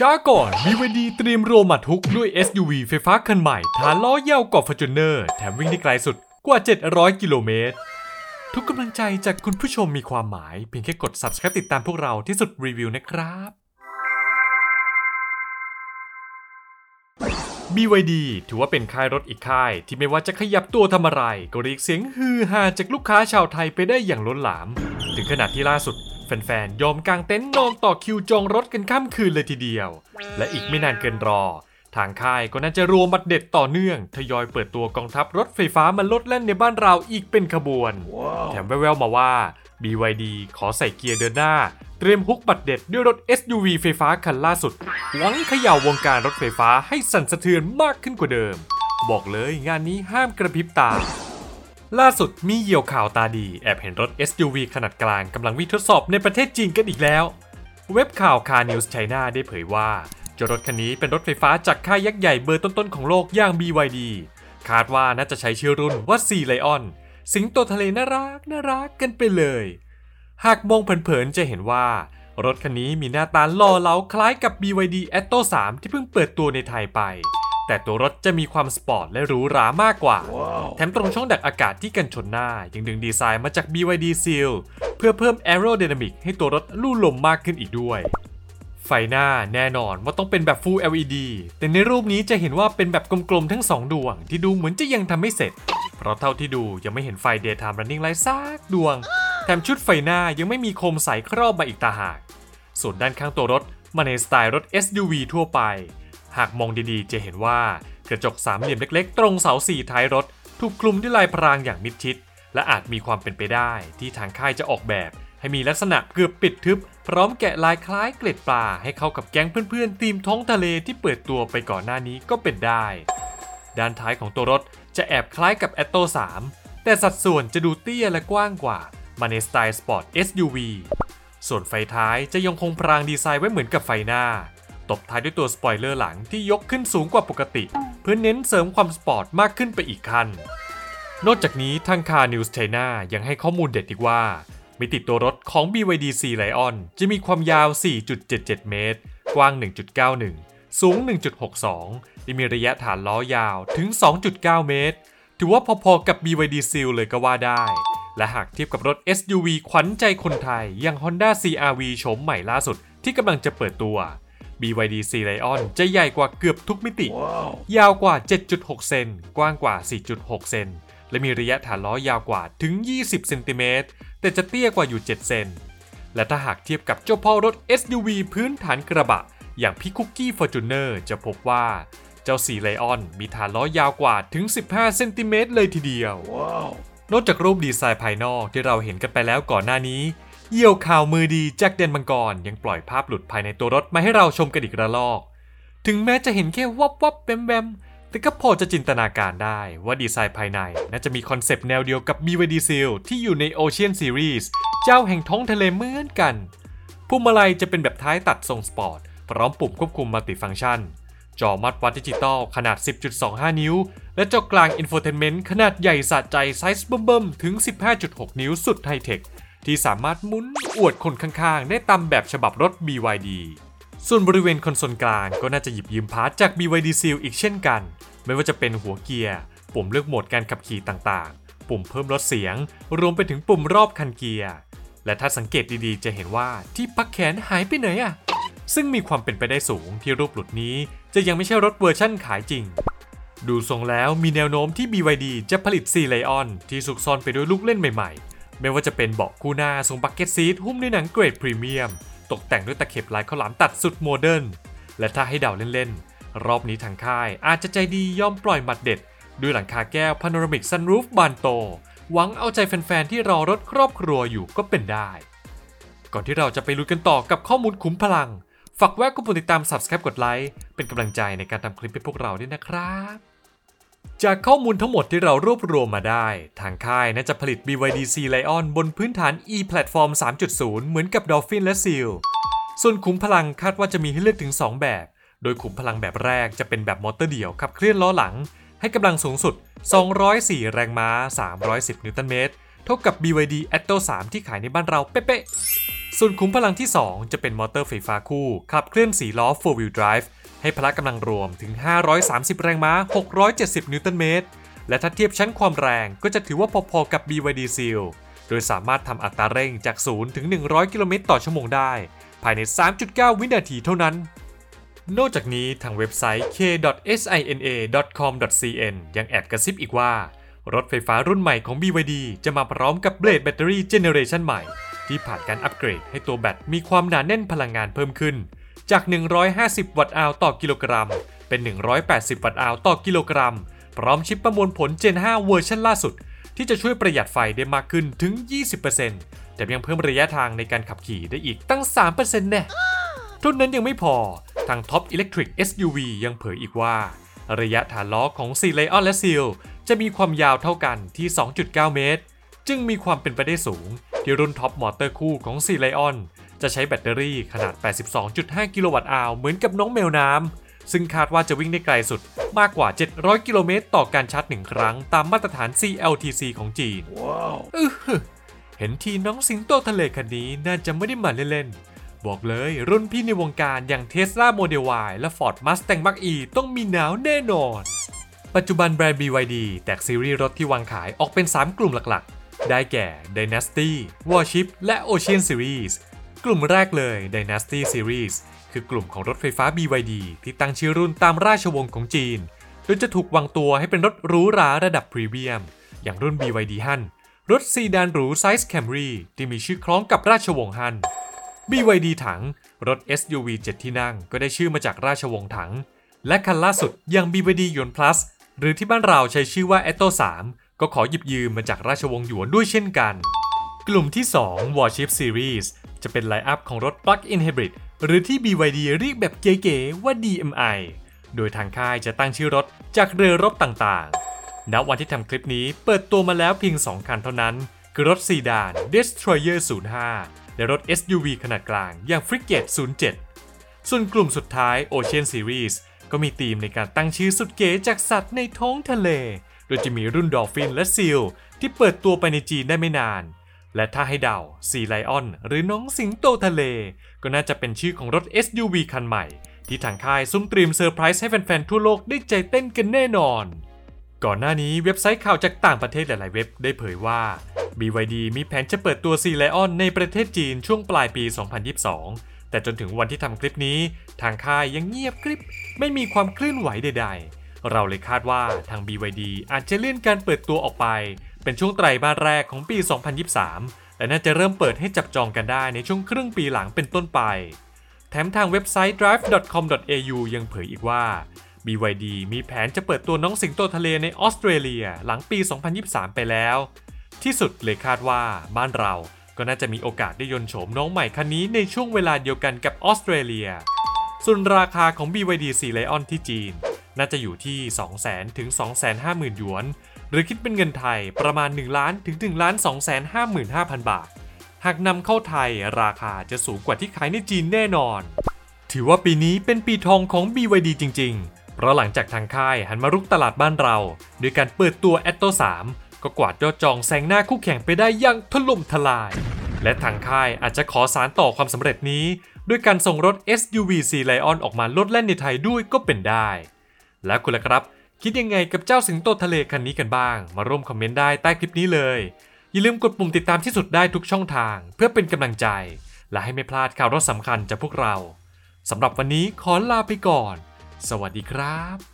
ช้าก่อน BYD เตรียมรวมมาทุกด้วย SUV ไฟฟ้าคันใหม่ ฐานล้อยาวกว่า Fortuner แถมวิ่งได้ไกลสุดกว่า 700 กิโลเมตร ทุกกำลังใจจากคุณผู้ชมมีความหมาย เพียงแค่กด subscribe ติดตามพวกเราที่สุดรีวิวนะครับ BYD ถือว่าเป็นค่ายรถอีกค่าย ที่ไม่ว่าจะขยับตัวทำอะไร ก็เรียกเสียงฮือฮาจากลูกค้าชาวไทยไปได้อย่างล้นหลาม ถึงขนาดที่ล่าสุด แฟนๆ ยอมกางเต็นท์นอนต่อคิวจองรถกันข้ามคืนเลยทีเดียว และอีกไม่นานเกินรอ ทางค่ายก็น่าจะรวมบัตรเด็ดต่อเนื่อง ทยอยเปิดตัวกองทัพรถไฟฟ้ามาลดแล่นในบ้านเราอีกเป็นขบวนแถมแววๆมาว่า BYD ขอใส่เกียร์เดินหน้า เตรียมฮุกบัตรเด็ดด้วยรถ SUV ไฟฟ้าคันล่าสุด หวังเขย่าวงการรถไฟฟ้าให้สั่นสะเทือนมากขึ้นกว่าเดิม บอกเลยงานนี้ห้ามกระพริบตา ล่าสุดมีเหยี่ยวข่าวตาดี แอบเห็นรถ SUV ขนาดกลางกำลังวิ่งทดสอบในประเทศจีนกันอีกแล้ว เว็บข่าวคา News China ได้เผยว่าเจ้ารถคันนี้เป็นรถไฟฟ้าจากค่ายยักษ์ใหญ่เบอร์ต้นๆของโลกอย่าง BYD คาดว่าน่าจะใช้ชื่อรุ่นว่า C Lion สิงโตทะเลน่ารักน่ารักกันไปเลย หากมองเผินๆจะเห็นว่า รถคันนี้มีหน้าตาหล่อเหลาคล้ายกับ BYD Atto 3 ที่เพิ่งเปิดตัวในไทยไป แต่ตัวรถจะมีความสปอร์ตและหรูหรามากกว่า แถมตรงช่องดักอากาศที่กันชนหน้า ยังดึงดีไซน์มาจาก BYD Seal เพื่อเพิ่ม Aerodynamic ให้ตัวรถลู่ลมมากขึ้นอีกด้วย ไฟหน้าแน่นอนว่าต้องเป็นแบบ Full LED แต่ในรูปนี้จะเห็นว่าเป็นแบบกลมๆทั้งสองดวง ที่ดูเหมือนจะยังทำไม่เสร็จ เพราะเท่าที่ดูยังไม่เห็นไฟ Daytime Running Light สักดวง แถมชุดไฟหน้ายังไม่มีโคมใสครอบมาอีกตาหาก ส่วนด้านข้างตัวรถมาในสไตล์รถ SUV ทั่วไป หากมองดีๆ จะเห็นว่ากระจกสามเหลี่ยมเล็กๆ ตรงเสาสี่ท้ายรถ ถูกคลุมด้วยลายพรางอย่างมิดชิด และอาจมีความเป็นไปได้ที่ทางค่ายจะออกแบบ ให้มีลักษณะเกือบปิดทึบ พร้อมแกะลายคล้ายเกล็ดปลาให้เข้ากับแก๊งเพื่อนๆทีมท้องทะเลที่เปิดตัวไปก่อนหน้านี้ก็เป็นได้ ด้านท้ายของตัวรถจะแอบคล้ายกับ Atto 3แต่สัดส่วนจะดูเตี้ยและกว้างกว่ามาในสไตล์สปอร์ต SUV ส่วนไฟท้ายจะยังคงพรางดีไซน์ไว้เหมือนกับไฟหน้า ตบท้ายด้วยตัวสปอยเลอร์หลังที่ยกขึ้นสูงกว่าปกติ เพื่อเน้นเสริมความสปอร์ตมากขึ้นไปอีกขั้น นอกจากนี้ทาง Car News China ยังให้ข้อมูลเด็ดอีกว่า มิติตัวรถของ BYD Sea Lion จะมีความยาว 4.77 เมตร กว้าง 1.91 สูง 1.62 และมีระยะฐานล้อยาวถึง 2.9 เมตร ถือว่าพอๆกับ BYD Seal เลยก็ว่าได้และหากเทียบกับรถ SUV ขวัญใจคนไทย อย่าง Honda CRV โฉมใหม่ล่าสุดที่กำลังจะเปิดตัว BYD C Lion จะใหญ่กว่าเกือบทุกมิติยาวกว่า 7.6 เซน กว้างกว่า 4.6 เซน และมีระยะฐานล้อยาวกว่าถึง 20 เซนติเมตร แต่จะเตี้ยกว่าอยู่ 7 เซน และถ้าหากเทียบกับเจ้าพ่อรถ SUV พื้นฐานกระบะ อย่างพี่คุกกี้ Fortuner จะพบว่าเจ้า Sea Lion มีฐานล้อยาวกว่าถึง 15 เซนติเมตรเลยทีเดียวนอกจากรูปดีไซน์ภายนอกที่เราเห็นกันไปแล้วก่อนหน้านี้ เหยี่ยวข่าวมือดีจากแดนมังกรยังปล่อยภาพหลุดภายในตัวรถมาให้เราชมกันอีกระลอก ถึงแม้จะเห็นแค่วับวับแวมแวมแต่ก็พอจะจินตนาการได้ว่าดีไซน์ภายในน่าจะมี concept แนวเดียวกับ BYD Seal ที่อยู่ใน Ocean Series เจ้าแห่งท้องทะเลเหมือนกันพวงมาลัยจะเป็นแบบท้ายตัดทรงสปอร์ต พร้อมปุ่มควบคุม multifunction จอมาตรวัดดิจิตอลขนาด 10.25 นิ้ว และจอกลาง infotainment ขนาดใหญ่สะใจไซส์เบิ่มๆถึง 15.6 นิ้วสุดไฮเทค ที่สามารถหมุนอวดคนข้างๆ ได้ตามแบบฉบับรถ BYD ส่วนบริเวณคอนโซลกลางก็น่าจะหยิบยืม part จาก BYD Seal อีกเช่นกัน ไม่ว่าจะเป็นหัวเกียร์ ปุ่มเลือกโหมดการขับขี่ต่างๆ ปุ่มเพิ่มลดเสียง รวมไปถึงปุ่มรอบคันเกียร์ และถ้าสังเกตดีๆ จะเห็นว่าที่พักแขนหายไปไหนอะซึ่งมีความเป็นไปได้สูงที่รูปหลุดนี้ จะยังไม่ใช่รถเวอร์ชั่นขายจริง ดูทรงแล้วมีแนวโน้มที่ BYD จะผลิต Sea Lion ที่ซุกซ่อนไปด้วยลูกเล่นใหม่ๆ ไม่ว่าจะเป็นเบาะคู่หน้าทรง bucket seat หุ้มด้วยหนังเกรดพรีเมียม ตกแต่งด้วยตะเข็บลายข้าวหลามตัดสุด modern และถ้าให้เดาเล่นๆ รอบนี้ทางค่ายอาจจะใจดียอมปล่อยหมัดเด็ด ด้วยหลังคาแก้วพาโนรามิกซันรูฟบานโต หวังเอาใจแฟนๆ ที่รอรถครอบครัวอยู่ก็เป็นได้ ก่อนที่เราจะไปลุยกันต่อกับข้อมูลคุ้มพลัง ฝากแวะกดติดตาม Subscribe กดไลค์เป็นกำลังใจในการทำคลิปให้พวกเราด้วยนะครับ จากข้อมูลทั้งหมดที่เรารวบรวมมาได้ ทางค่ายน่าจะผลิต BYD C Lion บนพื้นฐาน e Platform 3.0 เหมือนกับ Dolphin และ Seal ส่วนขุมพลังคาดว่าจะมีให้เลือกถึง 2 แบบ โดยขุมพลังแบบแรกจะเป็นแบบมอเตอร์เดี่ยวขับเคลื่อนล้อหลัง ให้กำลังสูงสุด 204 แรงม้า 310 นิวตันเมตร เท่ากับ BYD Atto 3 ที่ขายในบ้านเราเป๊ะๆ ส่วนขุมพลังที่ 2 จะเป็นมอเตอร์ไฟฟ้าคู่ ขับเคลื่อน4ล้อ 4 wheel drive ให้พละกำลังรวมถึง 530 แรงม้า 670 นิวตันเมตร และถ้าเทียบชั้นความแรงก็จะถือว่าพอๆกับ BYD Seal โดยสามารถทำอัตราเร่งจาก 0 ถึง 100 กิโลเมตรต่อชั่วโมงได้ ภายใน 3.9 วินาทีเท่านั้น นอกจากนี้ทางเว็บไซต์ k.sina.com.cn ยังแอบกระซิบอีกว่า รถไฟฟ้ารุ่นใหม่ของ BYD จะมาพร้อมกับ Blade Battery generation ใหม่ ที่ผ่านการอัปเกรดให้ตัวแบตมีความหนาแน่นพลังงานเพิ่มขึ้น จาก 150 watt hour ต่อกิโลกรัม เป็น 180 watt hour ต่อกิโลกรัม พร้อมชิปประมวลผล Gen 5 เวอร์ชันล่าสุด ที่จะช่วยประหยัดไฟได้มากขึ้นถึง 20%แต่ยังเพิ่มระยะทางในการขับขี่ได้อีกตั้ง 3%แน่ะเท่านั้นยังไม่พอ ทาง Top Electric SUV ยังเผยอีกว่า ระยะฐานล้อของ Sea Lion และ Seal จะมีความยาวเท่ากันที่ 2.9 เมตร จึงมีความเป็นไปได้สูง ที่รุ่นท็อปมอเตอร์คู่ของ Sea Lion จะใช้แบตเตอรี่ขนาด 82.5 kilowatt hour เหมือนกับน้องแมวน้ำ ซึ่งคาดว่าจะวิ่งได้ไกลสุดมากกว่า 700 กิโลเมตรต่อการชาร์จหนึ่งครั้งตามมาตรฐาน CLTC ของจีนว้าวเห็นทีน้องสิงโตทะเลคันนี้น่าจะไม่ได้มาเล่นๆ บอกเลยรุ่นพี่ในวงการอย่าง Tesla Model Y และ Ford Mustang Mach-E ต้องมีหนาวแน่นอน ปัจจุบันแบรนด์ BYD แตกซีรีส์รถที่วางขายออกเป็น 3 กลุ่มหลักๆ ได้แก่ Dynasty Warship และ Ocean Series กลุ่มแรกเลย Dynasty Series คือกลุ่มของรถไฟฟ้า BYD ที่ตั้งชื่อรุ่นตามราชวงศ์ของจีน โดยจะถูกวางตัวให้เป็นรถหรูหราระดับพรีเมียม อย่างรุ่น BYD Han รถซีดานหรูไซส์ Camry ที่มีชื่อคล้องกับราชวงศ์ฮัน BYD Tang รถ SUV 7 ที่นั่งก็ได้ชื่อมาจากราชวงศ์ถัง และคันล่าสุดอย่าง BYD Yuan Plus หรือที่บ้านเราใช้ชื่อว่า Atto 3 ก็ขอหยิบยืมมาจากราชวงศ์หยวนด้วยเช่นกัน กลุ่มที่ 2 Warship Series จะเป็น lineup ของรถ Plug-in Hybrid หรือที่ BYD เรียกแบบเก๋ๆว่า DM-i โดยทางค่ายจะตั้งชื่อรถจากเรือรบต่างๆ ณ วันที่ทำคลิปนี้เปิดตัวมาแล้วเพียง 2 คันเท่านั้น คือรถซีดาน Destroyer 05 และรถ SUV ขนาดกลางอย่าง Frigate 07 ส่วนกลุ่มสุดท้าย Ocean Series ก็มีธีมในการตั้งชื่อสุดเก๋จากสัตว์ในท้องทะเล โดยจะมีรุ่นดอลฟินและซีลที่เปิดตัวไปในจีนได้ไม่นาน และถ้าให้เดาซีไลออนหรือน้องสิงโตทะเล ก็น่าจะเป็นชื่อของรถ SUV คันใหม่ ที่ทางค่ายซุ่มเตรียมเซอร์ไพรส์ให้แฟนๆทั่วโลกได้ใจเต้นกันแน่นอน ก่อนหน้านี้เว็บไซต์ข่าวจากต่างประเทศหลายๆเว็บได้เผยว่า BYD มีแผนจะเปิดตัว Sea Lion ในประเทศจีนช่วงปลายปี 2022 แต่จนถึงวันที่ทำคลิปนี้ ทางค่ายยังเงียบกริบไม่มีความเคลื่อนไหวใด ๆ เราเลยคาดว่าทาง BYD อาจจะเลื่อนการเปิดตัวออกไป เป็นช่วงไตรมาสแรกของปี 2023 และน่าจะเริ่มเปิดให้จับจองกันได้ในช่วงครึ่งปีหลังเป็นต้นไป แถมทางเว็บไซต์ drive.com.au ยังเผยอีกว่า BYD มีแผนจะเปิดตัวน้องสิงโตทะเลในออสเตรเลียหลังปี 2023 ไปแล้ว ที่สุดเลยคาดว่าบ้านเราก็น่าจะมีโอกาสได้ยนโฉมน้องใหม่คันนี้ในช่วงเวลาเดียวกันกับออสเตรเลีย ส่วนราคาของ BYD 4 Lion ที่จีน น่าจะอยู่ที่ 200,000ถึง250,000 หยวน หรือคิดเป็นเงินไทยประมาณ 1 ล้านถึง1ล้าน255,000 บาท หากนำเข้าไทยราคาจะสูงกว่าที่ขายในจีนแน่นอน ถือว่าปีนี้เป็นปีทองของ BYD จริง ๆ เพราะหลังจากทางค่ายหันมารุกตลาดบ้านเราโดยการเปิดตัว Atto 3 ก็กวาดยอดจองแซงหน้าคู่แข่งไปได้อย่างถล่มทลาย และทางค่ายอาจจะขอสารต่อความสำเร็จนี้ด้วยการส่งรถ SUV Sea Lion ออกมาลดแล่นในไทยด้วยก็เป็นได้ แล้วคุณล่ะครับ คิดยังไงกับเจ้าสิงโตทะเลคันนี้กันบ้าง มาร่วมคอมเมนต์ได้ใต้คลิปนี้เลย อย่าลืมกดปุ่มติดตามที่สุดได้ทุกช่องทาง เพื่อเป็นกำลังใจ และให้ไม่พลาดข่าวรถสำคัญจากพวกเราสำหรับวันนี้ขอลาไปก่อน สวัสดีครับ